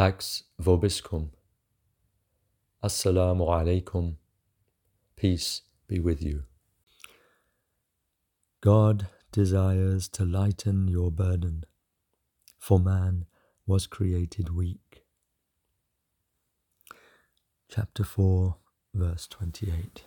Pax vobiscum. Assalamu alaikum. Peace be with you. God desires to lighten your burden, for man was created weak. Chapter 4, verse 28.